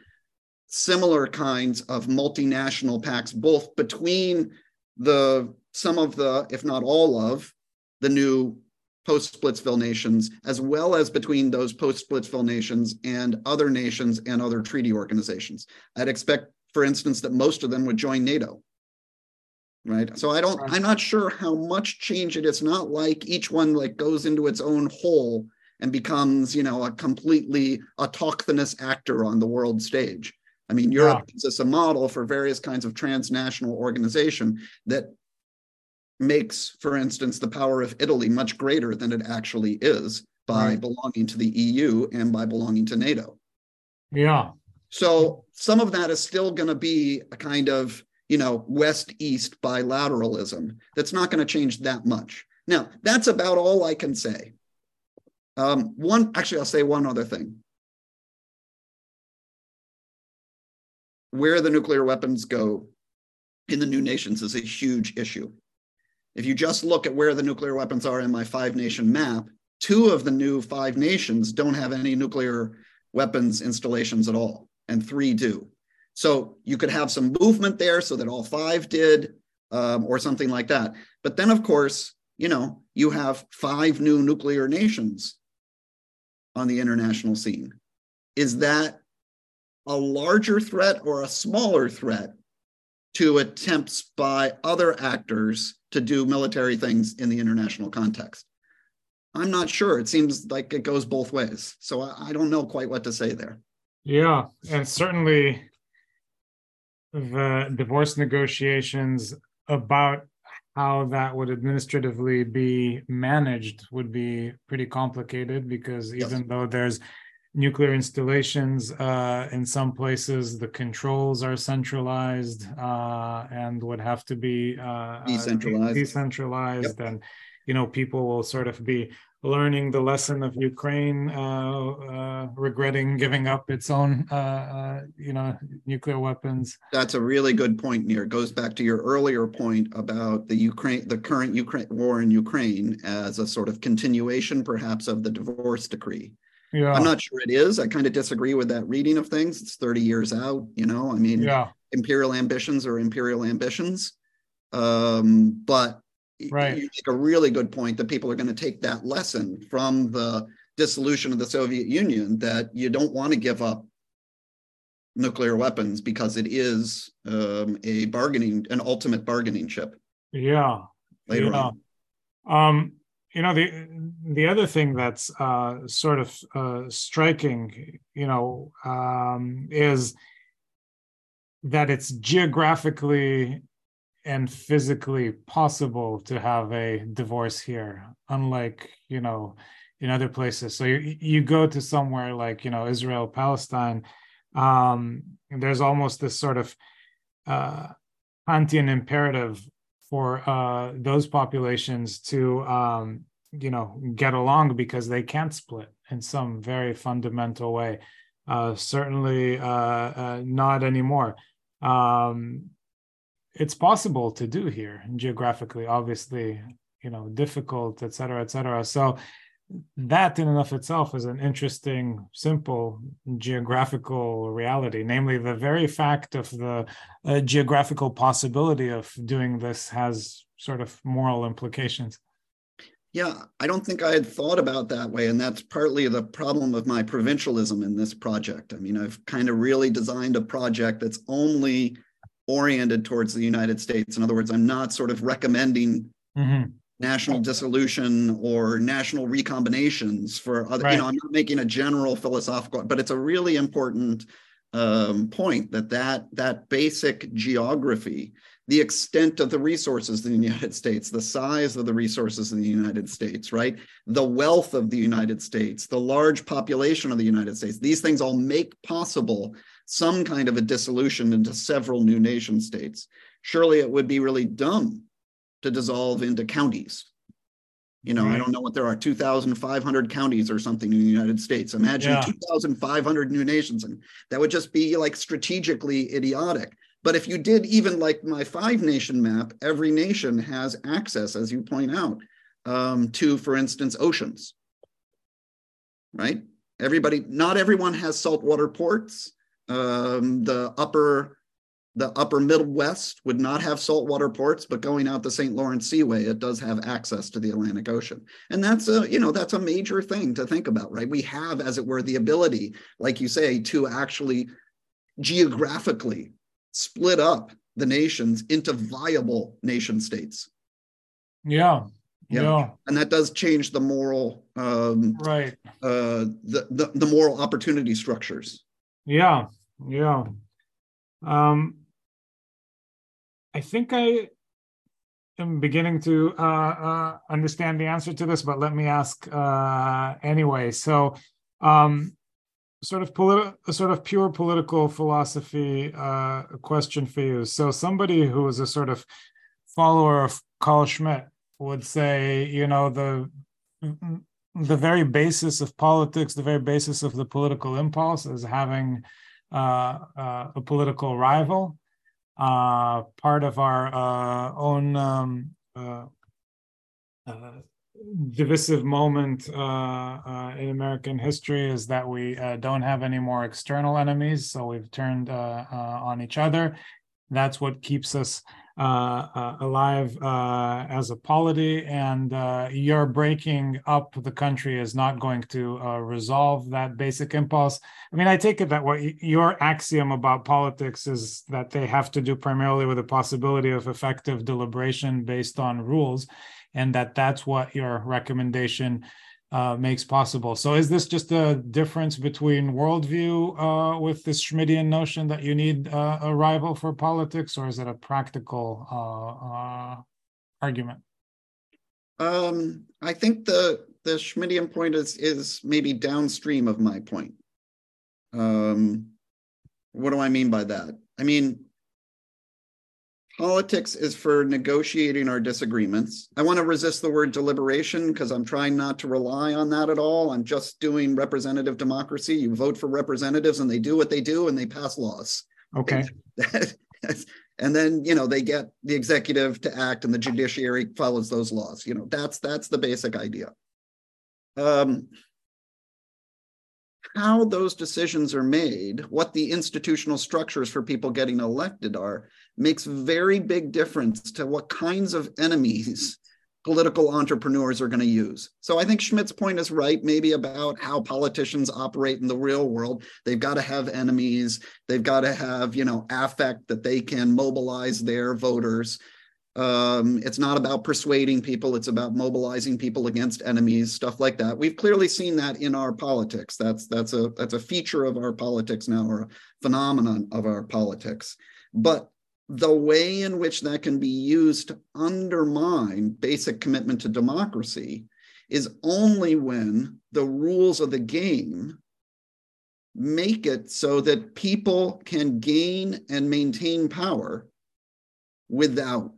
similar kinds of multinational pacts, both between the some of the, if not all of, the new post Splitsville nations, as well as between those post Splitsville nations and other nations and other treaty organizations. I'd expect, for instance, that most of them would join NATO. Right. So I don't, I'm not sure how much change it is. Not like each one like goes into its own hole and becomes, you know, a completely autochthonous actor on the world stage. I mean, Europe yeah. is a model for various kinds of transnational organization that makes, for instance, the power of Italy much greater than it actually is by right. belonging to the EU and by belonging to NATO. Yeah. So some of that is still going to be a kind of, you know, west east bilateralism that's not going to change that much. Now, that's about all I can say. Um, one, actually, I'll say one other thing. Where the nuclear weapons go in the new nations is a huge issue. If you just look at where the nuclear weapons are in my five nation map, two of the new five nations don't have any nuclear weapons installations at all, and three do. So you could have some movement there so that all five did, um, or something like that. But then, of course, you know, you have five new nuclear nations on the international scene. Is that a larger threat or a smaller threat to attempts by other actors to do military things in the international context? I'm not sure. It seems like it goes both ways. So I, I don't know quite what to say there. Yeah. And certainly the divorce negotiations about how that would administratively be managed would be pretty complicated because even though there's nuclear installations uh, in some places the controls are centralized uh, and would have to be uh, decentralized decentralized yep. and you know people will sort of be learning the lesson of Ukraine, uh, uh, regretting giving up its own, uh, uh, you know, nuclear weapons. That's a really good point, Nir. It goes back to your earlier point about the Ukraine, the current Ukraine war in Ukraine as a sort of continuation, perhaps, of the divorce decree. Yeah. I'm not sure it is. I kind of disagree with that reading of things. It's 30 years out, you know. I mean, yeah. imperial ambitions are imperial ambitions. Um, but right. you make a really good point that people are going to take that lesson from the dissolution of the Soviet Union that you don't want to give up nuclear weapons because it is um, a bargaining, an ultimate bargaining chip. Yeah. Later yeah. on. Um, you know the the other thing that's uh, sort of uh, striking, you know, um, is that it's geographically and physically possible to have a divorce here unlike you know in other places. So you you go to somewhere like you know israel palestine um there's almost this sort of uh Kantian imperative for uh those populations to um you know get along because they can't split in some very fundamental way. Uh certainly uh, uh not anymore. Um it's possible to do here geographically obviously you know difficult et cetera et cetera. So that in and of itself is an interesting simple geographical reality namely the very fact of the uh, geographical possibility of doing this has sort of moral implications. Yeah i don't think i had thought about that way and that's partly the problem of my provincialism in this project. I mean i've kind of really designed a project that's only oriented towards the United States. In other words, I'm not sort of recommending mm-hmm. national dissolution or national recombinations for other, right. you know, I'm not making a general philosophical, but it's a really important um, point that, that that basic geography, the extent of the resources in the United States, the size of the resources in the United States, right? The wealth of the United States, the large population of the United States, these things all make possible some kind of a dissolution into several new nation states. Surely it would be really dumb to dissolve into counties, You know, Right. I don't know what there are, 2,500 counties or something in the United States. Imagine Yeah. 2,500 new nations. And that would just be like strategically idiotic. But if you did even like my five nation map, every nation has access, as you point out, um, to, for instance, oceans. Right? Everybody, not everyone has saltwater ports. Um, the upper the upper Midwest would not have saltwater ports, but going out the St. Lawrence Seaway, it does have access to the Atlantic Ocean. And that's a, you know, that's a major thing to think about, right? We have, as it were, the ability, like you say, to actually geographically split up the nations into viable nation states. Yeah. Yeah. Yeah. And that does change the moral um Right. uh the, the, the moral opportunity structures. Yeah. Yeah. Um, I think I am beginning to uh, uh, understand the answer to this, but let me ask uh, anyway. So, um, sort of politi- a sort of pure political philosophy uh, question for you. So, somebody who is a sort of follower of Carl Schmitt would say, you know, the the very basis of politics, the very basis of the political impulse is having uh, uh, a political rival. Uh, part of our uh, own um, uh, uh, divisive moment in American history is that we don't have any more external enemies, so we've turned on each other. That's what keeps us alive uh, as a polity, and uh, your breaking up the country is not going to uh, resolve that basic impulse. I mean, I take it that what your axiom about politics is that they have to do primarily with the possibility of effective deliberation based on rules, and that that's what your recommendation uh, makes possible. So, is this just a difference between worldview uh, with this Schmittian notion that you need uh, a rival for politics, or is it a practical uh, uh, argument? Um, I think the the Schmittian point is is maybe downstream of my point. Um, what do I mean by that? I mean, politics is for negotiating our disagreements. I want to resist the word deliberation because I'm trying not to rely on that at all. I'm just doing representative democracy. You vote for representatives and they do what they do and they pass laws. Okay. and then you know they get the executive to act and the judiciary follows those laws you know that's that's the basic idea um how those decisions are made what the institutional structures for people getting elected are makes very big difference to what kinds of enemies political entrepreneurs are going to use. So I think Schmitt's point is right, maybe about how politicians operate in the real world. They've got to have enemies. They've got to have, you know, affect that they can mobilize their voters. Um, it's not about persuading people, it's about mobilizing people against enemies, stuff like that. We've clearly seen that in our politics. That's that's a that's a feature of our politics now, or a phenomenon of our politics. But the way in which that can be used to undermine basic commitment to democracy is only when the rules of the game make it so that people can gain and maintain power without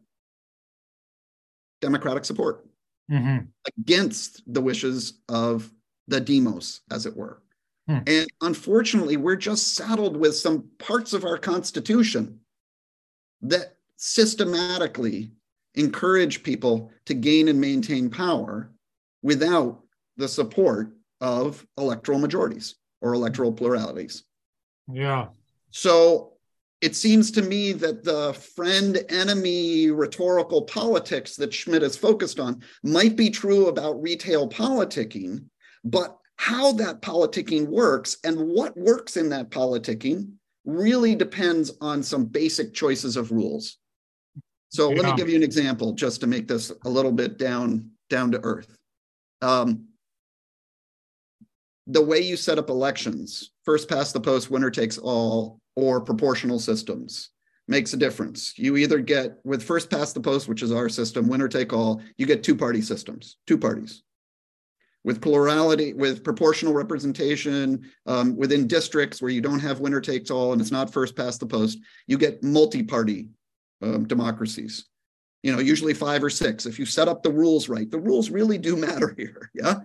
democratic support Mhm. against the wishes of the demos, as it were. Hmm. And unfortunately, we're just saddled with some parts of our Constitution that systematically encourage people to gain and maintain power without the support of electoral majorities or electoral pluralities. Yeah. So it seems to me that the friend enemy rhetorical politics that Schmitt is focused on might be true about retail politicking, but how that politicking works and what works in that politicking really depends on some basic choices of rules. So let me give you an example just to make this a little bit down down to earth. Um, the way you set up elections, first past the post, winner takes all, or proportional systems makes a difference. You either get with first past the post, which is our system, winner take all, you get two party systems, two parties. With plurality, with proportional representation um, within districts where you don't have winner takes all and it's not first past the post, you get multi party um, democracies. you know, usually five or six. If you set up the rules right, the rules really do matter here. Yeah.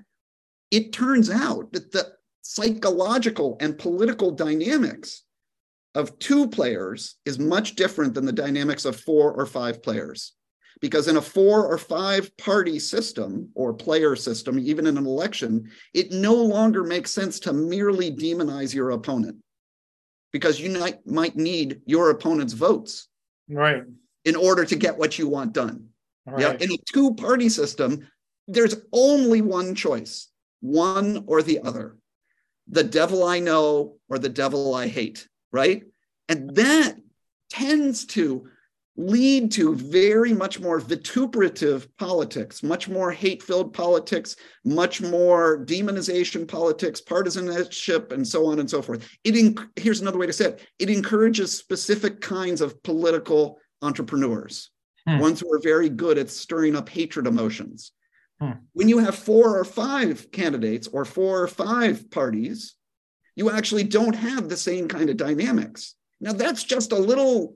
It turns out that the psychological and political dynamics of two players is much different than the dynamics of four or five players. Because in a four or five party system or player system, even in an election, it no longer makes sense to merely demonize your opponent because you might, might need your opponent's votes. Right. In order to get what you want done. Right. Yeah. In a two party system, there's only one choice one or the other the devil I know or the devil I hate, right? And that tends to lead to very much more vituperative politics, much more hate filled politics, much more demonization politics, partisanship, and so on and so forth. It here's another way to say it it encourages specific kinds of political entrepreneurs, hmm. ones who are very good at stirring up hatred emotions. Hmm. When you have four or five candidates or four or five parties, you actually don't have the same kind of dynamics. Now, that's just a little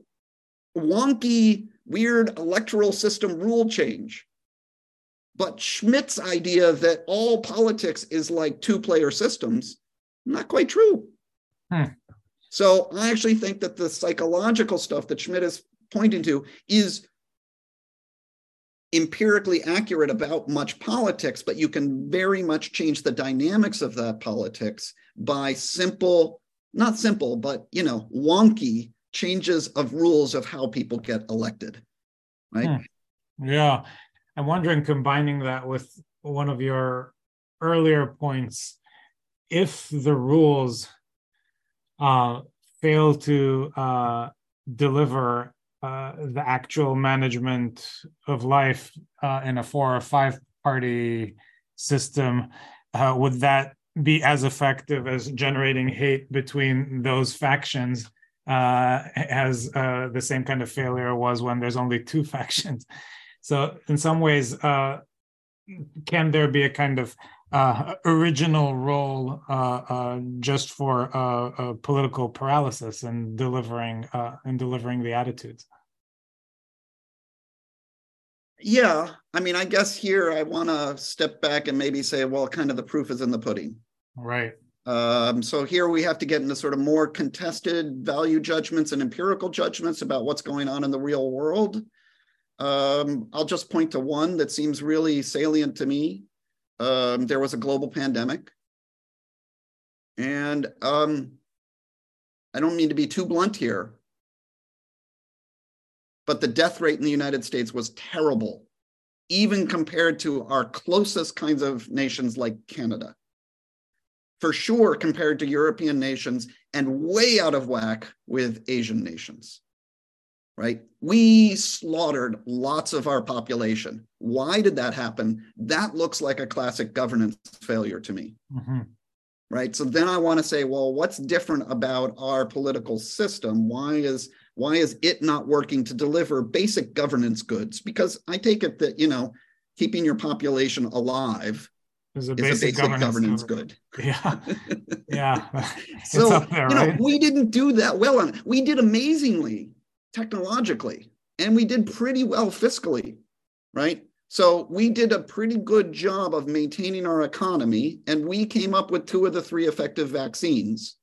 wonky, weird electoral system rule change. But Schmitt's idea that all politics is like two player systems, not quite true. Hmm. So I actually think that the psychological stuff that Schmitt is pointing to is empirically accurate about much politics, but you can very much change the dynamics of that politics by simple, not simple, but you know, wonky changes of rules of how people get elected. Right. Hmm. Yeah. I'm wondering, combining that with one of your earlier points, if the rules uh, fail to uh, deliver uh, the actual management of life uh, in a four or five party system, uh, would that be as effective as generating hate between those factions uh, as uh, the same kind of failure was when there's only two factions? So, in some ways, can there be a kind of uh, original role uh, uh, just for political paralysis and delivering and delivering the attitudes. Yeah, I mean, I guess here I want to step back and maybe say, well, kind of the proof is in the pudding. Right. Um, so here we have to get into sort of more contested value judgments and empirical judgments about what's going on in the real world. Um, I'll just point to one that seems really salient to me. Um, there was a global pandemic. And um, I don't mean to be too blunt here, but the death rate in the United States was terrible, even compared to our closest kinds of nations like Canada. For sure, compared to European nations, and way out of whack with Asian nations. Right? We slaughtered lots of our population. Why did that happen? That looks like a classic governance failure to me. Mm-hmm right so then i want to say well what's different about our political system why is why is it not working to deliver basic governance goods? Because I take it that, you know, keeping your population alive is a basic, is a basic governance, governance good. Yeah. Yeah. so, there, you know, we didn't do that well on It. We did amazingly technologically, and we did pretty well fiscally, right? So we did a pretty good job of maintaining our economy, and we came up with two of the three effective vaccines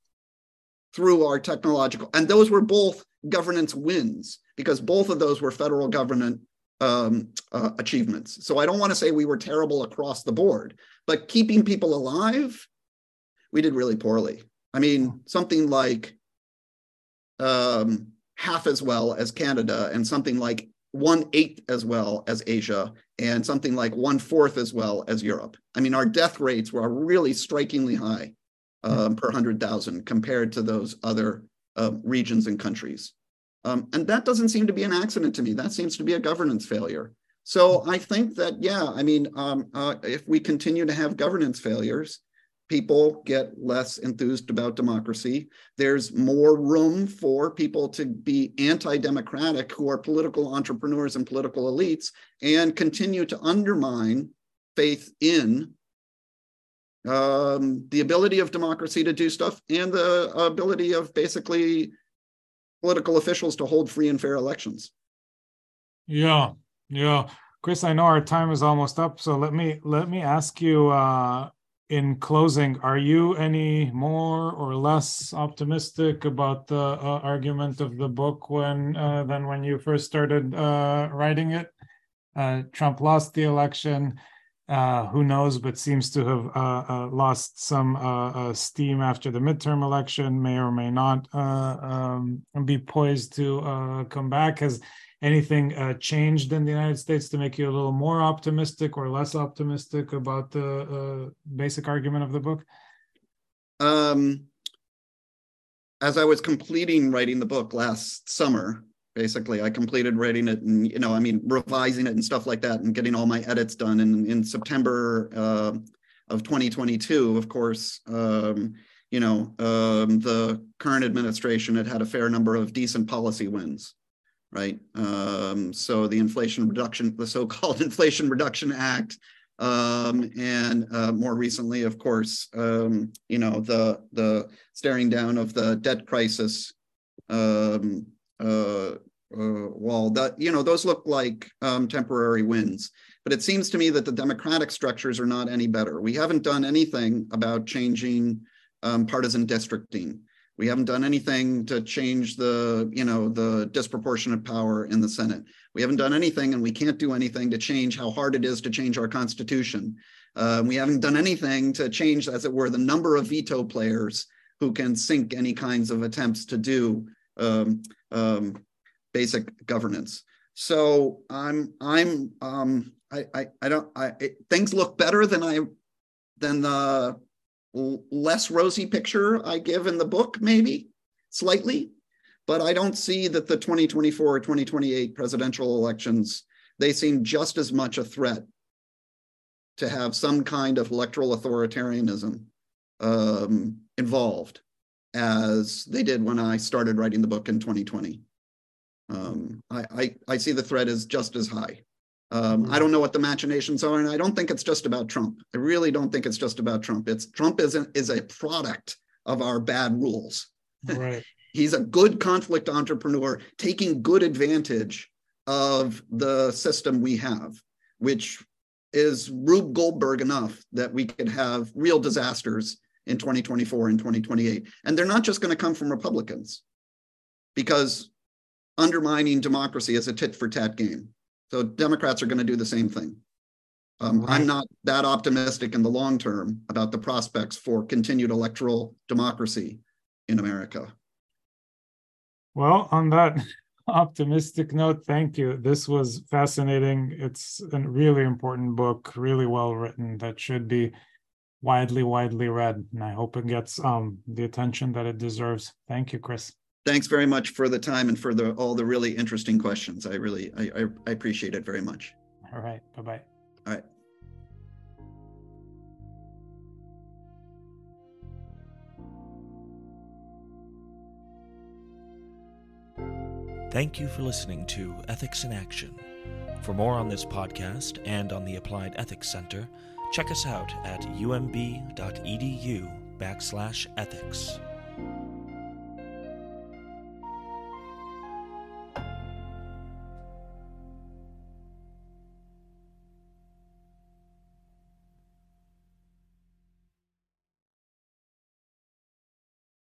through our technological, and those were both governance wins because both of those were federal government um, uh, achievements. So I don't want to say we were terrible across the board, but keeping people alive, we did really poorly. I mean, something like um, half as well as Canada, and something like one eighth as well as Asia, and something like one fourth as well as Europe. I mean, our death rates were really strikingly high um, per hundred thousand compared to those other uh, regions and countries. Um, and that doesn't seem to be an accident to me. That seems to be a governance failure. So I think that, yeah, I mean, um, uh, if we continue to have governance failures, people get less enthused about democracy. There's more room for people to be anti democratic who are political entrepreneurs and political elites and continue to undermine faith in um, the ability of democracy to do stuff and the ability of basically political officials to hold free and fair elections. Yeah, Yeah, Chris, I know our time is almost up, so let me let me ask you uh, in closing: Are you any more or less optimistic about the uh, argument of the book when uh, than when you first started uh, writing it? Uh, Trump lost the election. Uh, who knows, but seems to have uh, uh, lost some uh, uh, steam after the midterm election, may or may not um, be poised to come back. Has anything changed in the United States to make you a little more optimistic or less optimistic about the basic argument of the book? Um, as I was completing writing the book last summer, basically. I completed writing it and you know i mean revising it and stuff like that and getting all my edits done and in september uh, of 2022 of course um, you know um, the current administration had had a fair number of decent policy wins right? Um, so the inflation reduction the so-called inflation reduction act um, and uh, more recently of course um, you know the the staring down of the debt crisis um, uh, uh, wall. That you know, those look like um, temporary wins. But it seems to me that the democratic structures are not any better. We haven't done anything about changing um, partisan districting. We haven't done anything to change the, you know, the disproportionate power in the Senate. We haven't done anything, and we can't do anything to change how hard it is to change our constitution. Uh, we haven't done anything to change, as it were, the number of veto players who can sink any kinds of attempts to do um, um, basic governance. So I'm I'm um, I, I I don't I it, things look better than I than the less rosy picture I give in the book maybe slightly, but I don't see that the 2024 or 2028 presidential elections they seem just as much a threat to have some kind of electoral authoritarianism um, involved as they did when I started writing the book in 2020. Um, I, I, I, see the threat as just as high. Um, I don't know what the machinations are, and I don't think it's just about Trump. I really don't think it's just about Trump. It's Trump is a, is a product of our bad rules. Right. He's a good conflict entrepreneur, taking good advantage of the system we have, which is Rube Goldberg enough that we could have real disasters in 2024 and 2028. And they're not just going to come from Republicans, because undermining democracy is a tit for tat game. So Democrats are going to do the same thing. Um. I'm not that optimistic in the long term about the prospects for continued electoral democracy in America. Well, on that optimistic note, thank you. This was fascinating. It's a really important book, really well written, that should be widely, widely read. And I hope it gets um, the attention that it deserves. Thank you, Chris thanks very much for the time and for the all the really interesting questions. I really I, I, I appreciate it very much. All right. Bye bye. All right. Thank you for listening to Ethics in Action. For more on this podcast and on the Applied Ethics Center, check us out at umb.edu backslash ethics.